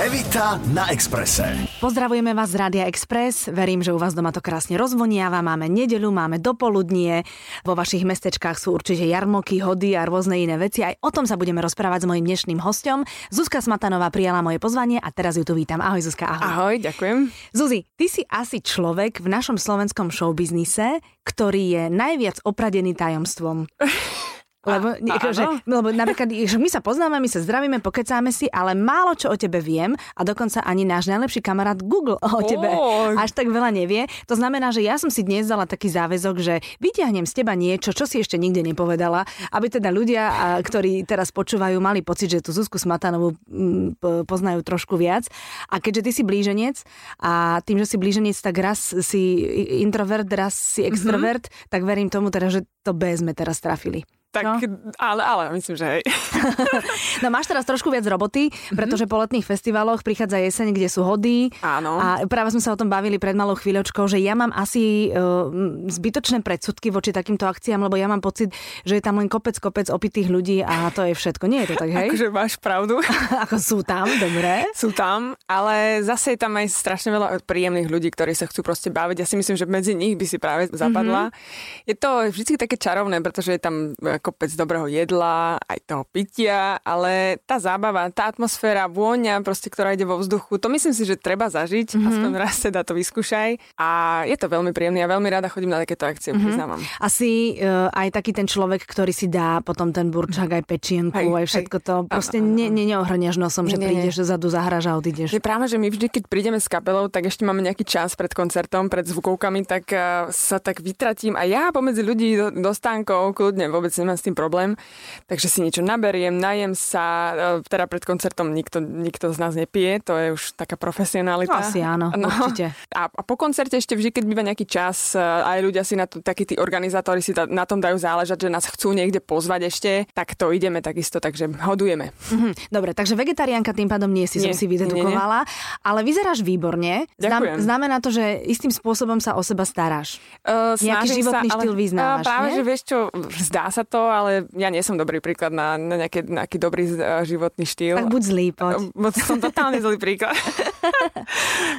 Evita na Exprese. Pozdravujeme vás z Rádia Express. Verím, že u vás doma to krásne rozvoniava. Máme nedeľu, máme dopoludnie. Vo vašich mestečkách sú určite jarmoky, hody a rôzne iné veci. Aj o tom sa budeme rozprávať s mojim dnešným hostom. Zuzka Smatanová prijala moje pozvanie a teraz ju tu vítam. Ahoj Zuzka, ahoj. Ahoj, ďakujem. Zuzi, ty si asi človek v našom slovenskom showbiznise, ktorý je najviac opradený tajomstvom. Lebo, A- akože, lebo napríklad, že my sa poznáme, my sa zdravíme, pokecáme si, ale málo čo o tebe viem a dokonca ani náš najlepší kamarát Google o tebe až tak veľa nevie. To znamená, že ja som si dnes dala taký záväzok, že vyťahnem z teba niečo, čo si ešte nikde nepovedala, aby teda ľudia, a, ktorí teraz počúvajú, mali pocit, že tú Zuzku Smatanovú mm, po- poznajú trošku viac. A keďže ty si blíženec a tým, že si blíženec, tak raz si introvert, raz si extrovert, tak verím tomu teda, že to B sme teraz trafili. Tak, No. ale, ale myslím, že hej. No máš teraz trošku viac roboty, pretože po letných festivaloch prichádza jeseň, kde sú hody. Áno. A práve sme sa o tom bavili pred malou chvíľočkou, že ja mám asi uh, zbytočné predsudky voči takýmto akciám, lebo ja mám pocit, že je tam len kopec, kopec opitých ľudí a to je všetko. Nie je to tak, hej? Akože máš pravdu. Ako sú tam, dobre. Sú tam, ale zase je tam aj strašne veľa príjemných ľudí, ktorí sa chcú proste baviť. Ja si myslím, že medzi nich by si práve zapadla. Mm-hmm. Je to vždy také čarovné, pretože je tam kopec dobrého jedla, aj toho pitia, ale tá zábava, tá atmosféra, vôňa, proste, ktorá ide vo vzduchu, to myslím si, že treba zažiť. Mm-hmm. Aspoň raz teda to vyskúšaj. A je to veľmi príjemné. Ja veľmi rada chodím na takéto akcie, mm-hmm. priznávam. Asi uh, aj taký ten človek, ktorý si dá potom ten burčak, aj pečienku, Hej, aj hej. všetko to. Proste áno, ne, ne, neohrnieš nosom, že Nie, prídeš zadu, zahraš a odídeš. Že práve, že my vždy, keď prídeme s kapelou, tak ešte máme nejaký čas pred koncertom, pred zvukovkami, tak uh, sa tak vytratím a ja pomedzi ľudí do, do stánkov, kľudne vôbec nemám s tým problém. Takže si niečo naberiem, najem sa, uh, teda pred koncertom nikto, nikto z nás nepije, to je už taká profesionalita. No, asi áno, určite. A, a po koncerte ešte vždy, keď býva nejaký čas, uh, aj ľudia si na to, takí tí organizátori si ta, na tom dajú záležať, že nás chcú niekde pozvať ešte, tak to ideme takisto, takže hodujeme. Mhm, Dobre, takže vegetariánka tým pádom nie si, som Nie, si vydedukovala, ale vyzeráš výborne. Ďakujem. znamená to, že istým spôsobom sa o seba staráš. Uh, Nejaký životný sa, štýl ale, vyznávaš, Uh, práve, nie? že vieš čo, zdá sa to, ale ja nie som dobrý príklad na, na nejaký, nejaký dobrý uh, životný štýl. Tak buď zlý, poď. Som totálne zlý príklad.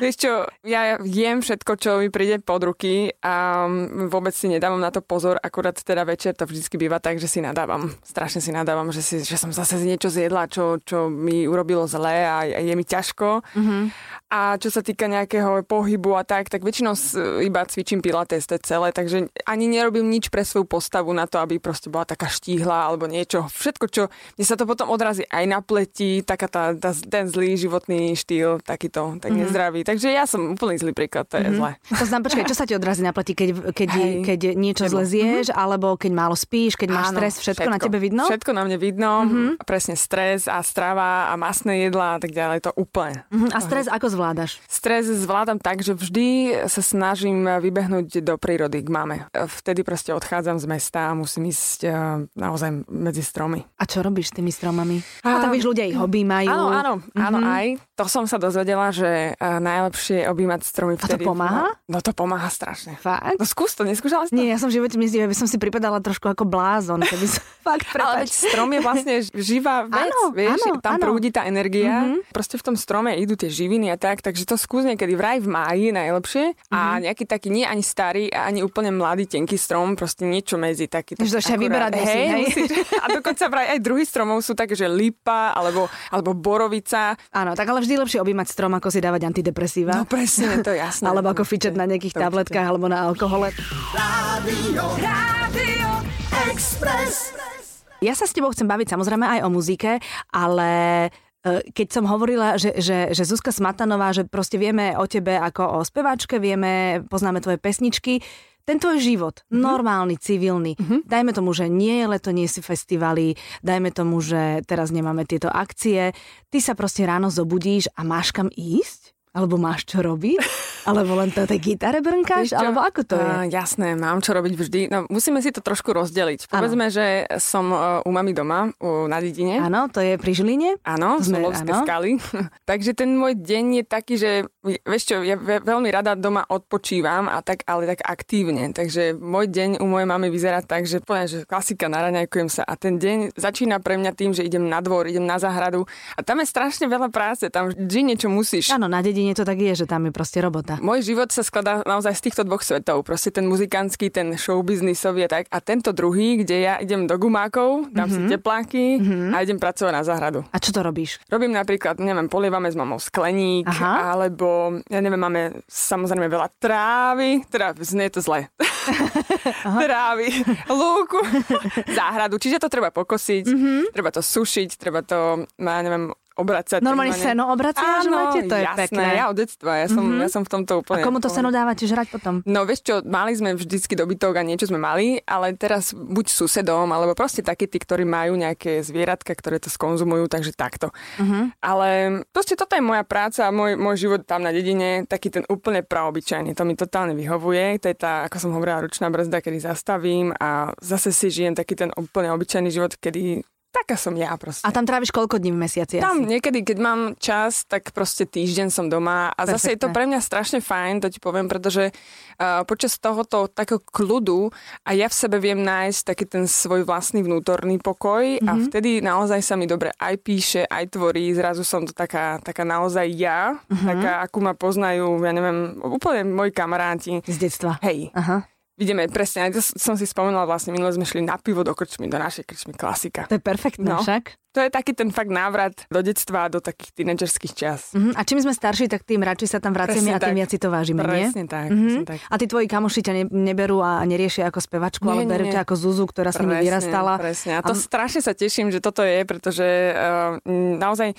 Vieš čo, ja jem všetko, čo mi príde pod ruky a vôbec si nedávam na to pozor, akurát teda večer to vždycky býva tak, že si nadávam. Strašne si nadávam, že, si, že som zase niečo zjedla, čo, čo mi urobilo zlé a je mi ťažko. Mm-hmm. A čo sa týka nejakého pohybu a tak, tak väčšinou iba cvičím pilates, to je celé, takže ani nerobím nič pre svoju postavu na to, aby proste bola taká štíhla alebo niečo. Všetko, čo mne sa to potom odrazí aj na pleti, taká tá, tá, ten zlý životný štýl, takýto, tak mm-hmm. nezdravý. Takže ja som úplný zlý príklad, to je mm-hmm. zlé. To znamená, počkaj, čo sa ti odrazí na pleti, keď, keď, Hej. keď niečo Nebo- zle zješ, alebo keď málo spíš, keď máš Áno, stres, všetko, na tebe vidno? Všetko na mne vidno, mm-hmm. presne stres a strava a masné jedlá a tak ďalej, to úplne. Mhm, A stres ako zvládaš? Stres zvládam tak, že vždy sa snažím vybehnúť do prírody k mame. Vtedy proste odchádzam z mesta a musím ísť eh, naozaj medzi stromy. A čo robíš s tými stromami? A A- tak víš, ľudia ich hobby majú. Áno, áno, áno, Mhm. aj. To som sa dozvedela, že eh, najlepšie je objímať stromy A to vtedy. pomáha? No to pomáha strašne. Fakt? No skús to, neskúšala si to? Nie, ja som v živote myslíš, by som si pripadala trošku ako blázon, keby som fakt Ale veď strom je vlastne živá vec, Áno, vieš, áno, tam áno. prúdi tá energia, mm-hmm. proste v tom strome idú tie živiny a tak, takže to skús niekedy vraj v máji najlepšie a Mhm. nejaký taký nie ani starý a ani úplne mladý tenký strom, proste niečo medzi taký. Že to ešte aj vyberať musí, hej? musíš. A dokonca vraj aj druhý stromov sú také, že lipa alebo, alebo borovica. Áno, tak ale vždy lepšie objímať strom, ako si dávať antidepresíva. No presne, to jasné. Alebo ako fičať na nejakých To tabletkách alebo na alkohole. Rádio, Rádio Express. Ja sa s tebou chcem baviť samozrejme aj o muzike, ale e, keď som hovorila, že, že, že Zuzka Smatanová, že proste vieme o tebe ako o speváčke, vieme, poznáme tvoje pesničky, ten tvoj život, mm-hmm. normálny, civilný, mm-hmm. dajme tomu, že nie je leto, nie si festivaly, dajme tomu, že teraz nemáme tieto akcie, ty sa proste ráno zobudíš a máš kam ísť? Alebo máš čo robiť? Alebo len to tej gitare brnkáš? Alebo ako to je? Á, jasné, mám čo robiť vždy. No, musíme si to trošku rozdeliť. Povedzme, že som uh, u mami doma, u, na dedine. Áno, to je pri Žiline? Áno, Solovské áno. skaly. Takže ten môj deň je taký, že vieš čo, ja ve- veľmi rada doma odpočívam, a tak, ale tak aktívne. Takže môj deň u mojej mamy vyzerá tak, že poviem, že klasika, naraňajkujem sa a ten deň začína pre mňa tým, že idem na dvor, idem na záhradu a tam je strašne veľa práce, tam vždy niečo musíš. Áno, na dedine to tak je, že tam je proste robota. Môj život sa skladá naozaj z týchto dvoch svetov. Proste ten muzikantský, ten showbiznisový a tak. A tento druhý, kde ja idem do gumákov, dám mm-hmm. si tepláky mm-hmm. a idem pracovať na záhradu. A čo to robíš? Robím napríklad, neviem, polievame s mamou skleník, Aha. alebo, ja neviem, máme samozrejme veľa trávy, teda znie to zle. trávy, lúku, záhradu. Čiže to treba pokosiť, mm-hmm. treba to sušiť, treba to, ja neviem, obracať. Normálne seno obraciaš Áno, máte? To je jasné, pekné. ja od detstva, ja som, mm-hmm. ja som v tomto úplne... A komu to seno dávate žrať potom? No vieš čo, mali sme vždycky dobytok a niečo sme mali, ale teraz buď susedom, alebo proste takí tí, ktorí majú nejaké zvieratka, ktoré to skonzumujú, takže takto. Mm-hmm. Ale proste toto je moja práca a môj, môj život tam na dedine, taký ten úplne praobyčajný, to mi totálne vyhovuje. To je tá, ako som hovorila, ručná brzda, kedy zastavím a zase si žijem taký ten úplne obyčajný život, kedy Taká som ja proste. A tam tráviš koľko dní v mesiaci? Tam asi? niekedy, keď mám čas, tak proste týždeň som doma a Perfektne. zase je to pre mňa strašne fajn, to ti poviem, pretože uh, počas tohoto takého kľudu a ja v sebe viem nájsť taký ten svoj vlastný vnútorný pokoj mm-hmm. a vtedy naozaj sa mi dobre aj píše, aj tvorí, zrazu som to taká, taká naozaj ja, mm-hmm. taká, akú ma poznajú, ja neviem, úplne moji kamaráti. Z detstva. Hej. Aha. Ideme, presne, to som si spomenula, vlastne minule sme šli na pivo do krčmy, do našej krčmy klasika. To je perfektné no. však. To je taký ten fakt návrat do detstva, do takých tínedžerských čas. Uh-huh. A čím sme starší, tak tým radšej sa tam vraciame a tým viac si to vážime, presne nie? Tak, uh-huh. tak. A tí tvoji kamoši ťa ne, neberú a neriešia ako spevačku, nie, ale berú ťa ako Zuzu, ktorá presne, s nimi vyrastala. Presne, a to a... strašne sa teším, že toto je, pretože uh, naozaj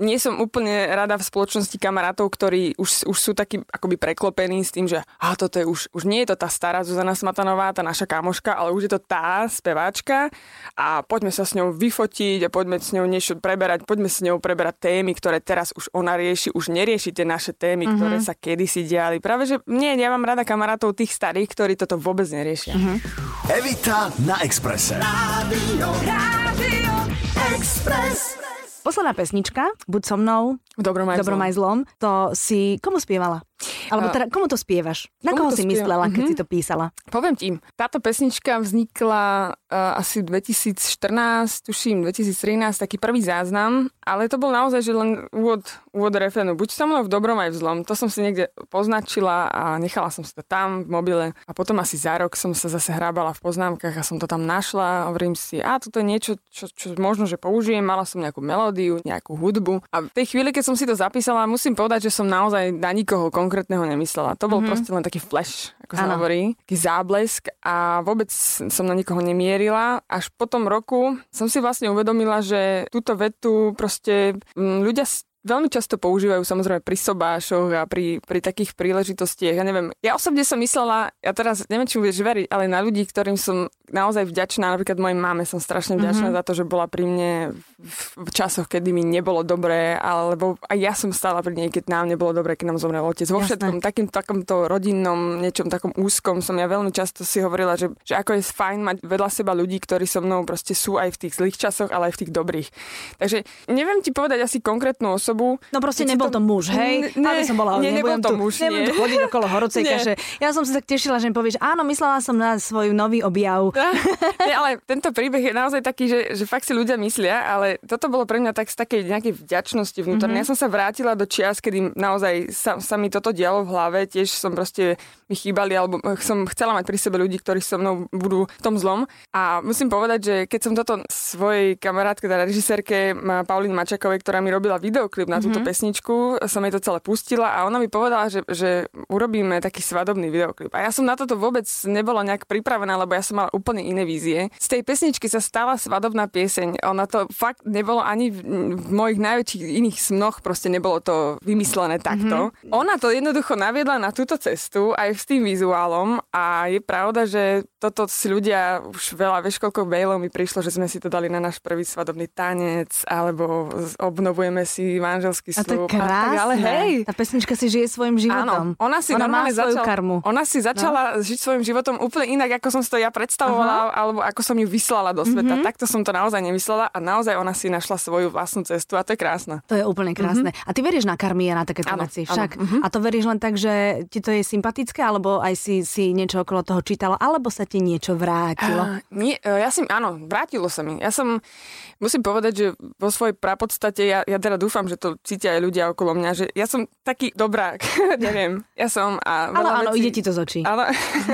nie som úplne rada v spoločnosti kamarátov, ktorí už, už sú takí akoby preklopení s tým, že a toto je už, už nie je to tá stará Zuzana Smatanová, tá naša kamoška, ale už je to tá speváčka a poďme sa s ňou vyfotiť a poďme s ňou niečo preberať, poďme s ňou preberať témy, ktoré teraz už ona rieši, už nerieši tie naše témy, mm-hmm. ktoré sa kedysi diali. Práve, že nie, ja mám rada kamarátov tých starých, ktorí toto vôbec neriešia. Mm-hmm. Evita na Exprese. Rádio, Rádio Express. Posledná pesnička, Buď so mnou, v dobrom aj, dobrom aj zlom, to si komu spievala? Alebo teda, komu to spievaš? Na koho si spievam? myslela, keď mm-hmm. si to písala? Poviem ti, táto pesnička vznikla uh, asi 2014, tuším 2013, taký prvý záznam, ale to bol naozaj, že len úvod, úvod refrénu. Buď so mnou v dobrom aj v zlom. To som si niekde poznačila a nechala som si to tam v mobile a potom asi za rok som sa zase hrábala v poznámkach a som to tam našla. Hovorím si, a toto je niečo, čo, čo možno, že použijem. Mala som nejakú melódiu, nejakú hudbu a v tej chvíli, keď som si to zapísala, musím povedať, že som naozaj na nikoho konkrétneho nemyslela. To bol mm-hmm. proste len taký flash, ako sa hovorí, taký záblesk a vôbec som na nikoho nemierila. Až po tom roku som si vlastne uvedomila, že túto vetu proste ľudia veľmi často používajú samozrejme pri sobášoch a pri, pri takých príležitostiach. Ja neviem, ja osobne som myslela, ja teraz neviem, či budeš veriť, ale na ľudí, ktorým som naozaj vďačná, napríklad mojej mame som strašne vďačná mm-hmm. za to, že bola pri mne v, v časoch, kedy mi nebolo dobré, alebo aj ja som stála pri nej, keď nám nebolo dobré, keď nám zomrel otec. Vo všetkom takým takomto rodinnom, niečom takom úzkom som ja veľmi často si hovorila, že, že ako je fajn mať vedľa seba ľudí, ktorí so mnou proste sú aj v tých zlých časoch, ale aj v tých dobrých. Takže neviem ti povedať asi konkrétnu osobu. No proste nebol to, to muž, hej? Ne, Aby som bola, nie, nebol to tu, muž, nebudem nie. tu chodiť okolo horúcej kaše. Ja som sa tak tešila, že mi povieš, áno, myslela som na svoj nový objav. nie, ale tento príbeh je naozaj taký, že, že fakt si ľudia myslia, ale toto bolo pre mňa tak z takej nejakej vďačnosti vnútornej. Mm-hmm. Ja som sa vrátila do čias, kedy naozaj sa, sa mi toto dialo v hlave, tiež som proste mi chýbali, alebo som chcela mať pri sebe ľudí, ktorí so mnou budú v tom zlom. A musím povedať, že keď som toto svojej kamarátke, teda režisérke Paulín Mačakovej, ktorá mi robila videoklip na túto mm-hmm. pesničku, som jej to celé pustila a ona mi povedala, že, že urobíme taký svadobný videoklip. A ja som na toto vôbec nebola nejak pripravená, lebo ja som mala úplne iné vízie. Z tej pesničky sa stala svadobná pieseň. Ona to fakt nebolo ani v, mojich najväčších iných snoch, proste nebolo to vymyslené takto. Mm-hmm. Ona to jednoducho naviedla na túto cestu aj s tým vizuálom a je pravda, že toto si ľudia už veľa, vieš koľko mailov mi prišlo, že sme si to dali na náš prvý svadobný tanec, alebo obnovujeme si manželský a to je krásne. ale hej. Tá pesnička si žije svojim životom. Áno, ona si ona normálne začala, karmu. Ona si začala no. žiť svojim životom úplne inak, ako som si to ja predstavovala potrebovala, uh-huh. alebo ako som ju vyslala do sveta. Uh-huh. Takto som to naozaj nemyslela a naozaj ona si našla svoju vlastnú cestu a to je krásne. To je úplne krásne. Uh-huh. A ty veríš na karmy a na takéto veci však? Uh-huh. A to veríš len tak, že ti to je sympatické, alebo aj si, si niečo okolo toho čítala, alebo sa ti niečo vrátilo? Uh, nie, e, ja si, áno, vrátilo sa mi. Ja som, musím povedať, že vo svojej prapodstate, ja, ja teda dúfam, že to cítia aj ľudia okolo mňa, že ja som taký dobrák, neviem, ja som a veľa áno, vecí, ide ti to z očí. Áno,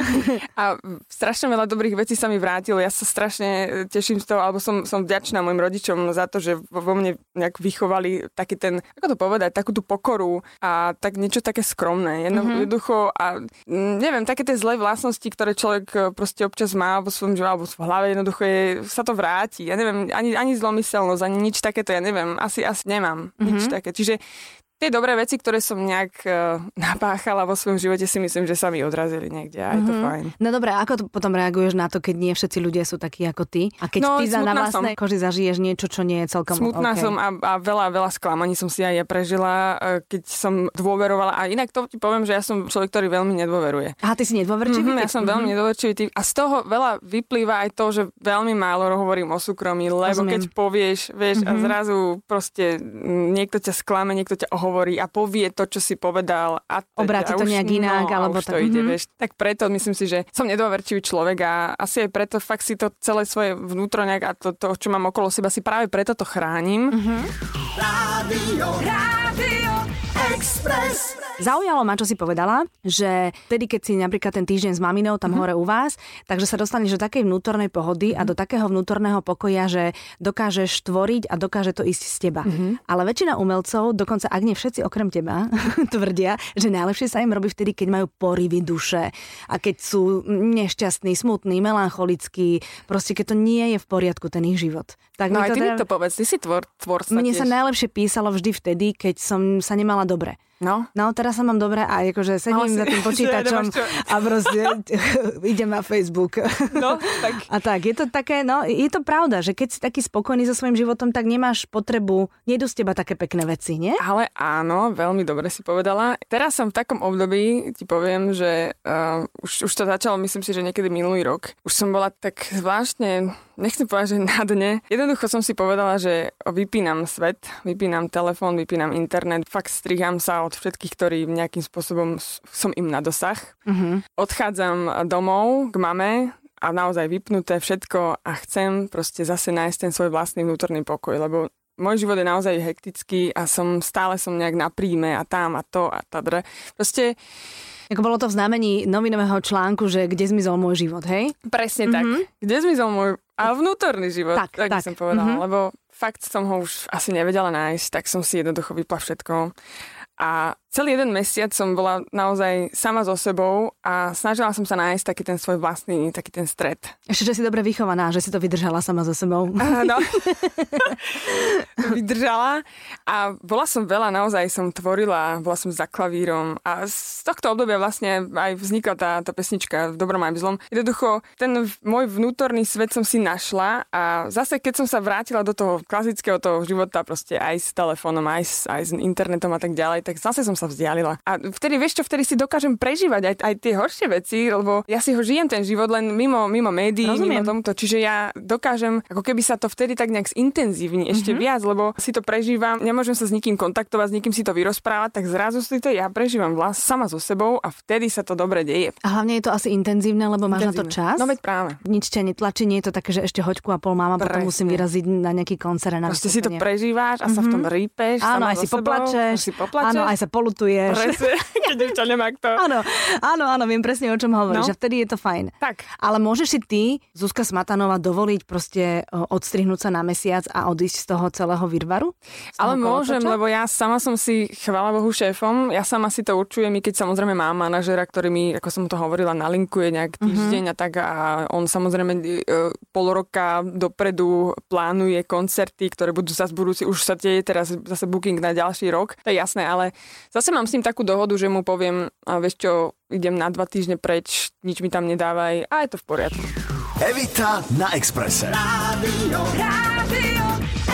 a strašne veľa dobrých vecí sa mi vrátilo, ja sa strašne teším z toho, alebo som, som vďačná mojim rodičom za to, že vo mne nejak vychovali taký ten, ako to povedať, takú tú pokoru a tak niečo také skromné, jedno, mm-hmm. jednoducho a neviem, také tie zlé vlastnosti, ktoré človek proste občas má vo svojom živote, alebo v hlave, jednoducho je, sa to vráti. Ja neviem, ani, ani zlomyselnosť, ani nič takéto, ja neviem, asi, asi nemám mm-hmm. nič také. Čiže tie dobré veci, ktoré som nejak uh, napáchala vo svojom živote, si myslím, že sa mi odrazili niekde a je to mm-hmm. fajn. No dobré, ako to potom reaguješ na to, keď nie všetci ľudia sú takí ako ty? A keď no, ty za na vlastnej som. koži zažiješ niečo, čo nie je celkom Smutná okay. som a, a veľa, veľa sklamaní som si aj ja prežila, e, keď som dôverovala. A inak to ti poviem, že ja som človek, ktorý veľmi nedôveruje. A ty si nedôverčivý? Mm-hmm, ja som mm-hmm. veľmi nedôverčivý typ. A z toho veľa vyplýva aj to, že veľmi málo hovorím o súkromí, lebo Rozumiem. keď povieš, vieš, mm-hmm. a mhm. zrazu proste niekto ťa sklame, niekto ťa ohovorí a povie to, čo si povedal. A teď, Obráti to nejak inak, no, alebo to ide, mm-hmm. vieš. Tak preto myslím si, že som nedôverčivý človek a asi aj preto fakt si to celé svoje vnútro nejak a to, to, čo mám okolo seba, si práve preto to chránim. Mm-hmm. Rádio, rádio, Express. Zaujalo ma, čo si povedala, že vtedy, keď si napríklad ten týždeň s maminou tam mm-hmm. hore u vás, takže sa dostaneš do takej vnútornej pohody mm-hmm. a mhm. do takého vnútorného pokoja, že dokážeš tvoriť a dokáže to ísť z teba. Mm-hmm. Ale väčšina umelcov, dokonca ak nie všetci okrem teba, tvrdia, že najlepšie sa im robí vtedy, keď majú porivy duše a keď sú nešťastní, smutní, melancholickí, proste keď to nie je v poriadku ten ich život. Tak no aj ty teda... mi to povedz, ty si tvor, tvorca Mne tiež. sa najlepšie písalo vždy vtedy, keď som sa nemala dobre. No. No, teraz sa mám dobre a akože sedím si, za tým počítačom a proste idem na Facebook. No, tak. A tak, je to také, no, je to pravda, že keď si taký spokojný so svojím životom, tak nemáš potrebu, nejdu z teba také pekné veci, nie? Ale áno, veľmi dobre si povedala. Teraz som v takom období, ti poviem, že uh, už, už to začalo, myslím si, že niekedy minulý rok. Už som bola tak zvláštne, nechcem povedať, že na dne. Jednoducho som si povedala, že vypínam svet, vypínam telefón, vypínam internet, fakt striham sa od všetkých, ktorí nejakým spôsobom som im na dosah. Mm-hmm. Odchádzam domov k mame a naozaj vypnuté všetko a chcem proste zase nájsť ten svoj vlastný vnútorný pokoj, lebo môj život je naozaj hektický a som stále som nejak na príjme a tam a to a tadre. Proste ako bolo to v znamení novinového článku, že kde zmizol môj život, hej? Presne mm-hmm. tak. Mhm. Kde zmizol môj a vnútorný život, tak, tak, tak. som povedala. Mm-hmm. Lebo fakt som ho už asi nevedela nájsť, tak som si jednoducho vypla všetko. A celý jeden mesiac som bola naozaj sama so sebou a snažila som sa nájsť taký ten svoj vlastný, taký ten stred. Ešte, že si dobre vychovaná, že si to vydržala sama so sebou. Áno. vydržala a bola som veľa, naozaj som tvorila, bola som za klavírom a z tohto obdobia vlastne aj vznikla tá, tá pesnička v dobrom aj v zlom. Jednoducho, ten môj vnútorný svet som si našla a zase, keď som sa vrátila do toho klasického toho života, proste aj s telefónom, aj s, aj s internetom a tak ďalej, tak zase som sa vzdialila. A vtedy, vieš čo, vtedy si dokážem prežívať aj, aj tie horšie veci, lebo ja si ho žijem ten život len mimo, mimo médií, Rozumiem. mimo tomuto. Čiže ja dokážem, ako keby sa to vtedy tak nejak zintenzívni ešte mm-hmm. viac, lebo si to prežívam, nemôžem sa s nikým kontaktovať, s nikým si to vyrozprávať, tak zrazu si to ja prežívam vlast sama so sebou a vtedy sa to dobre deje. A hlavne je to asi intenzívne, lebo máš intenzívne. na to čas. No veď práve. Nič ťa netlačí, nie je to také, že ešte hoďku a pol máma, potom musím vyraziť na nejaký koncert. Na Proste si to prežíváš a mm-hmm. sa v tom mhm. rýpeš. Áno, aj si poplačeš. Áno, aj sa polutuješ. Presne, keď už nemá kto. Áno, áno, áno, viem presne, o čom hovoríš. No. A vtedy je to fajn. Tak. Ale môžeš si ty, Zuzka Smatanová, dovoliť proste odstrihnúť sa na mesiac a odísť z toho celého virvaru? Ale môžem, kolotoča? lebo ja sama som si, chvála Bohu, šéfom. Ja sama si to určujem, i keď samozrejme mám manažera, ktorý mi, ako som to hovorila, nalinkuje nejak mhm. týždeň mm-hmm. a tak a on samozrejme e, pol roka dopredu plánuje koncerty, ktoré budú zase budúci, už sa deje teraz zase booking na ďalší rok, to je jasné, ale zase mám s ním takú dohodu, že mu poviem, a vieš čo, idem na dva týždne preč, nič mi tam nedávaj a je to v poriadku. Evita na Expresse. Rádio, Rádio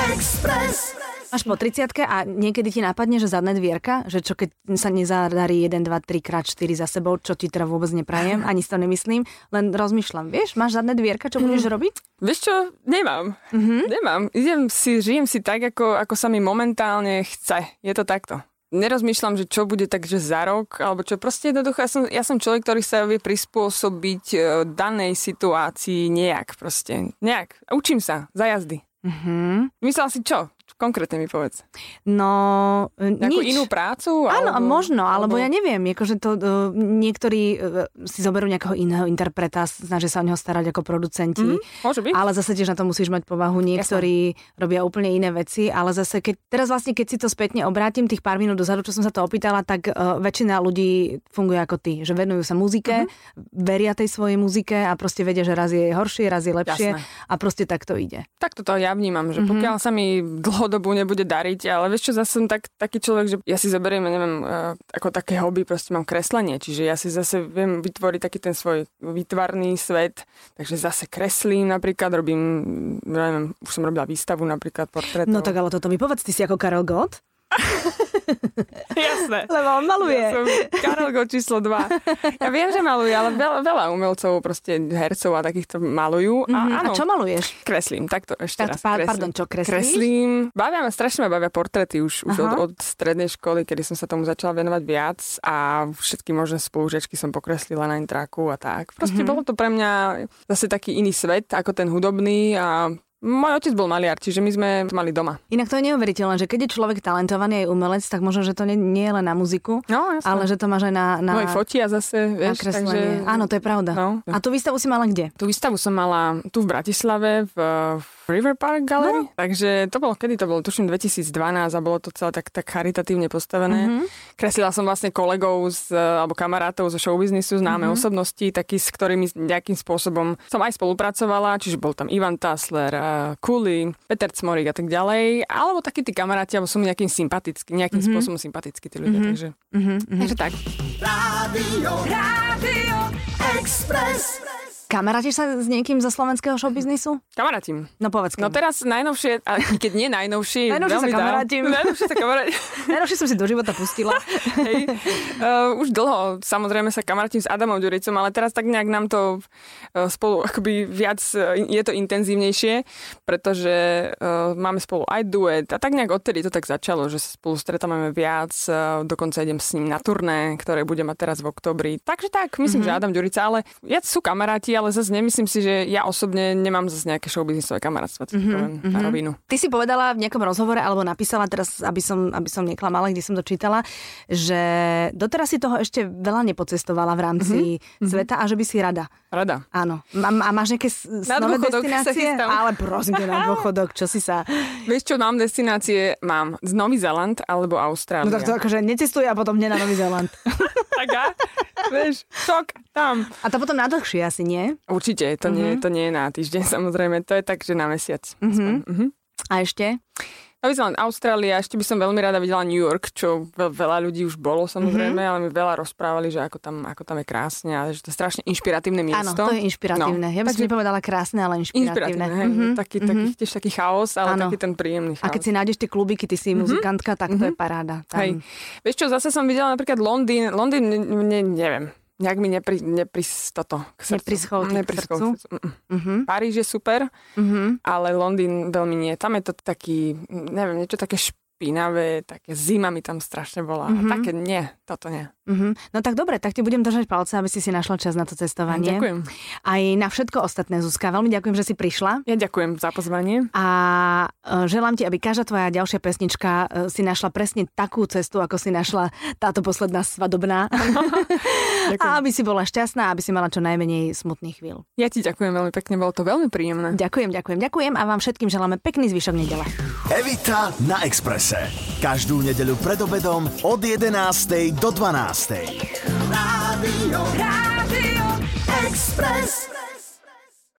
Express. Máš po 30 a niekedy ti napadne, že zadné dvierka, že čo keď sa nezadarí 1, 2, 3 krát 4 za sebou, čo ti teda vôbec neprajem, ani si to nemyslím, len rozmýšľam, vieš, máš zadné dvierka, čo budeš Mhm. robiť? Vieš čo, nemám. Mm-hmm. Nemám. Idem si, žijem si tak, ako, ako sa mi momentálne chce. Je to takto. Nerozmýšľam, že čo bude tak, že za rok, alebo čo. Proste jednoducho, ja som, ja som človek, ktorý sa vie prispôsobiť e, danej situácii nejak proste. Nejak. Učím sa za jazdy. Mhm. Myslela si čo? Konkrétne mi povedz. No, e, Nejakú nič. inú prácu? Áno, alebo, možno, alebo ja neviem, akože to uh, niektorí uh, si zoberú nejakého iného interpreta, snažia sa o neho starať ako producenti, Mhm, môže byť. ale zase tiež na to musíš mať povahu. Niektorí robia úplne iné veci, ale zase keď, teraz vlastne keď si to spätne obrátim tých pár minút dozadu, čo som sa to opýtala, tak uh, väčšina ľudí funguje ako ty, že venujú sa muzike, veria tej svojej muzike a proste vedia, že raz je horšie, raz je lepšie Jasné. a proste tak to ide. Tak toto ja vnímam, že pokiaľ sa mi dlhodobo nebude dariť, ale vieš čo, zase som tak, taký človek, že ja si zoberiem, neviem, eh, ako také hobby, proste mám kreslenie, čiže ja si zase viem vytvoriť taký ten svoj výtvarný svet, takže zase kreslím napríklad, robím, neviem, už som robila výstavu napríklad portrétov. No tak ale toto mi povedz, ty si ako Karel Gott? jasné. Lebo on maluje. Ja som Karel Gott číslo 2. Ja viem, že maluje, ale veľa, veľa umelcov, proste hercov a takýchto malujú. A, Mhm. áno, A čo maluješ? Kreslím, takto ešte Tak, raz. pa- kreslím. pardon, čo kreslíš? Kreslím. Bavia ma, strašne ma bavia portréty už, už od, od strednej školy, kedy som sa tomu začala venovať viac a všetky možné spolužiačky som pokreslila na intraku a tak. Proste Mhm. bolo to pre mňa zase taký iný svet ako ten hudobný a môj otec bol maliar, čiže my sme to mali doma. Inak to je neuveriteľné, že keď je človek talentovaný aj umelec, tak možno, že to nie, nie je len na muziku, No, ale že to máš aj na, na, No aj fotia zase, vieš, takže... Áno, to je pravda. No. A tú výstavu si mala kde? Tú výstavu som mala tu v Bratislave v, v River Park Gallery, no. takže to bolo, kedy to bolo, tuším 2012 a bolo to celé tak, tak charitatívne postavené. Mhm. Mm-hmm. Kreslila som vlastne kolegov z, alebo kamarátov zo showbiznisu, známe mm-hmm. osobnosti, takí, s ktorými nejakým spôsobom som aj spolupracovala, čiže bol tam Ivan Tasler, Kuli, Peter Cmorik a tak ďalej, alebo takí tí kamaráti, alebo som nejakým sympatický, nejakým mm-hmm. spôsobom sympatickí tí ľudia, mm-hmm. takže, Mhm, mhm. takže tak. Rádio, Rádio Express. Kamarátiš sa s niekým zo slovenského showbiznisu? Kamarátim. No povedz No kým. teraz najnovšie, a keď nie najnovšie, Najnovšie sa kamarátim. Najnovšie sa kamarátim. Najnovšie som si do života pustila. Hej. Uh, už dlho samozrejme sa kamarátim s Adamom Ďuricom, ale teraz tak nejak nám to uh, spolu akoby viac, uh, je to intenzívnejšie, pretože uh, máme spolu aj duet a tak nejak odtedy to tak začalo, že sa spolu stretávame viac, uh, dokonca idem s ním na turné, ktoré bude mať teraz v oktobri. Takže tak, myslím, mm-hmm. že Adam Ďurica, ale viac sú kamaráti, ale zase nemyslím si, že ja osobne nemám zase nejaké showbiznisové kamarátstva, mm-hmm. poviem na rovinu. Ty si povedala v nejakom rozhovore, alebo napísala teraz, aby som, aby som neklamala, kde som to čítala, že doteraz si toho ešte veľa nepocestovala v rámci mm-hmm. sveta a že by si rada. Rada. Áno. A, a máš nejaké Na sa destinácie? Ale prosím ťa, na dôchodok, čo si sa... Vieš čo, mám destinácie, mám z Nový Zeland alebo Austrália. No tak to akože necestuj a potom nie na Nový Zéland. tak a? Vieš, šok, tam. A to potom na dlhšie asi, nie? Určite, to, mm-hmm. nie, to nie je na týždeň, samozrejme, to je tak, že na mesiac. Mm-hmm. Mm-hmm. A ešte? Nový Zeland, Austrália, ešte by som veľmi rada videla New York, čo veľ, veľa ľudí už bolo samozrejme, mm-hmm. ale mi veľa rozprávali, že ako tam, ako tam je krásne a že to je strašne inšpiratívne Áno, miesto. to je inšpiratívne. No, ja by som takže- nepovedala krásne, ale inšpiratívne. Inšpiratívne, hej, Mhm. taký, taký, tiež taký chaos, ale Áno. taký ten príjemný chaos. A keď si nájdeš tie klubiky, ty si muzikantka, tak to je paráda. Tam. Hej. Vieš čo, zase som videla napríklad Londýn. Londýn, ne, ne, neviem. Nejak mi nepri, nepris toto k srdcu. Neprischol k Neprischol srdcu? k srdcu. Mhm. Paríž je super, Mhm. ale Londýn veľmi nie. Tam je to taký, neviem, niečo také špinavé, také zima mi tam strašne bola. Mhm. Mm-hmm. Také nie, toto nie. Mhm. No tak dobre, tak ti budem držať palce, aby si si našla čas na to cestovanie. Ďakujem. Aj na všetko ostatné, Zuzka. Veľmi ďakujem, že si prišla. Ja ďakujem za pozvanie. A e, želám ti, aby každá tvoja ďalšia pesnička e, si našla presne takú cestu, ako si našla táto posledná svadobná. A aby si bola šťastná, aby si mala čo najmenej smutných chvíľ. Ja ti ďakujem veľmi pekne, bolo to veľmi príjemné. Ďakujem, ďakujem, ďakujem a vám všetkým želáme pekný zvyšok nedele. Evita na Exprese. Každú nedeľu pred obedom od 11. do 12. Rádio, Rádio Express.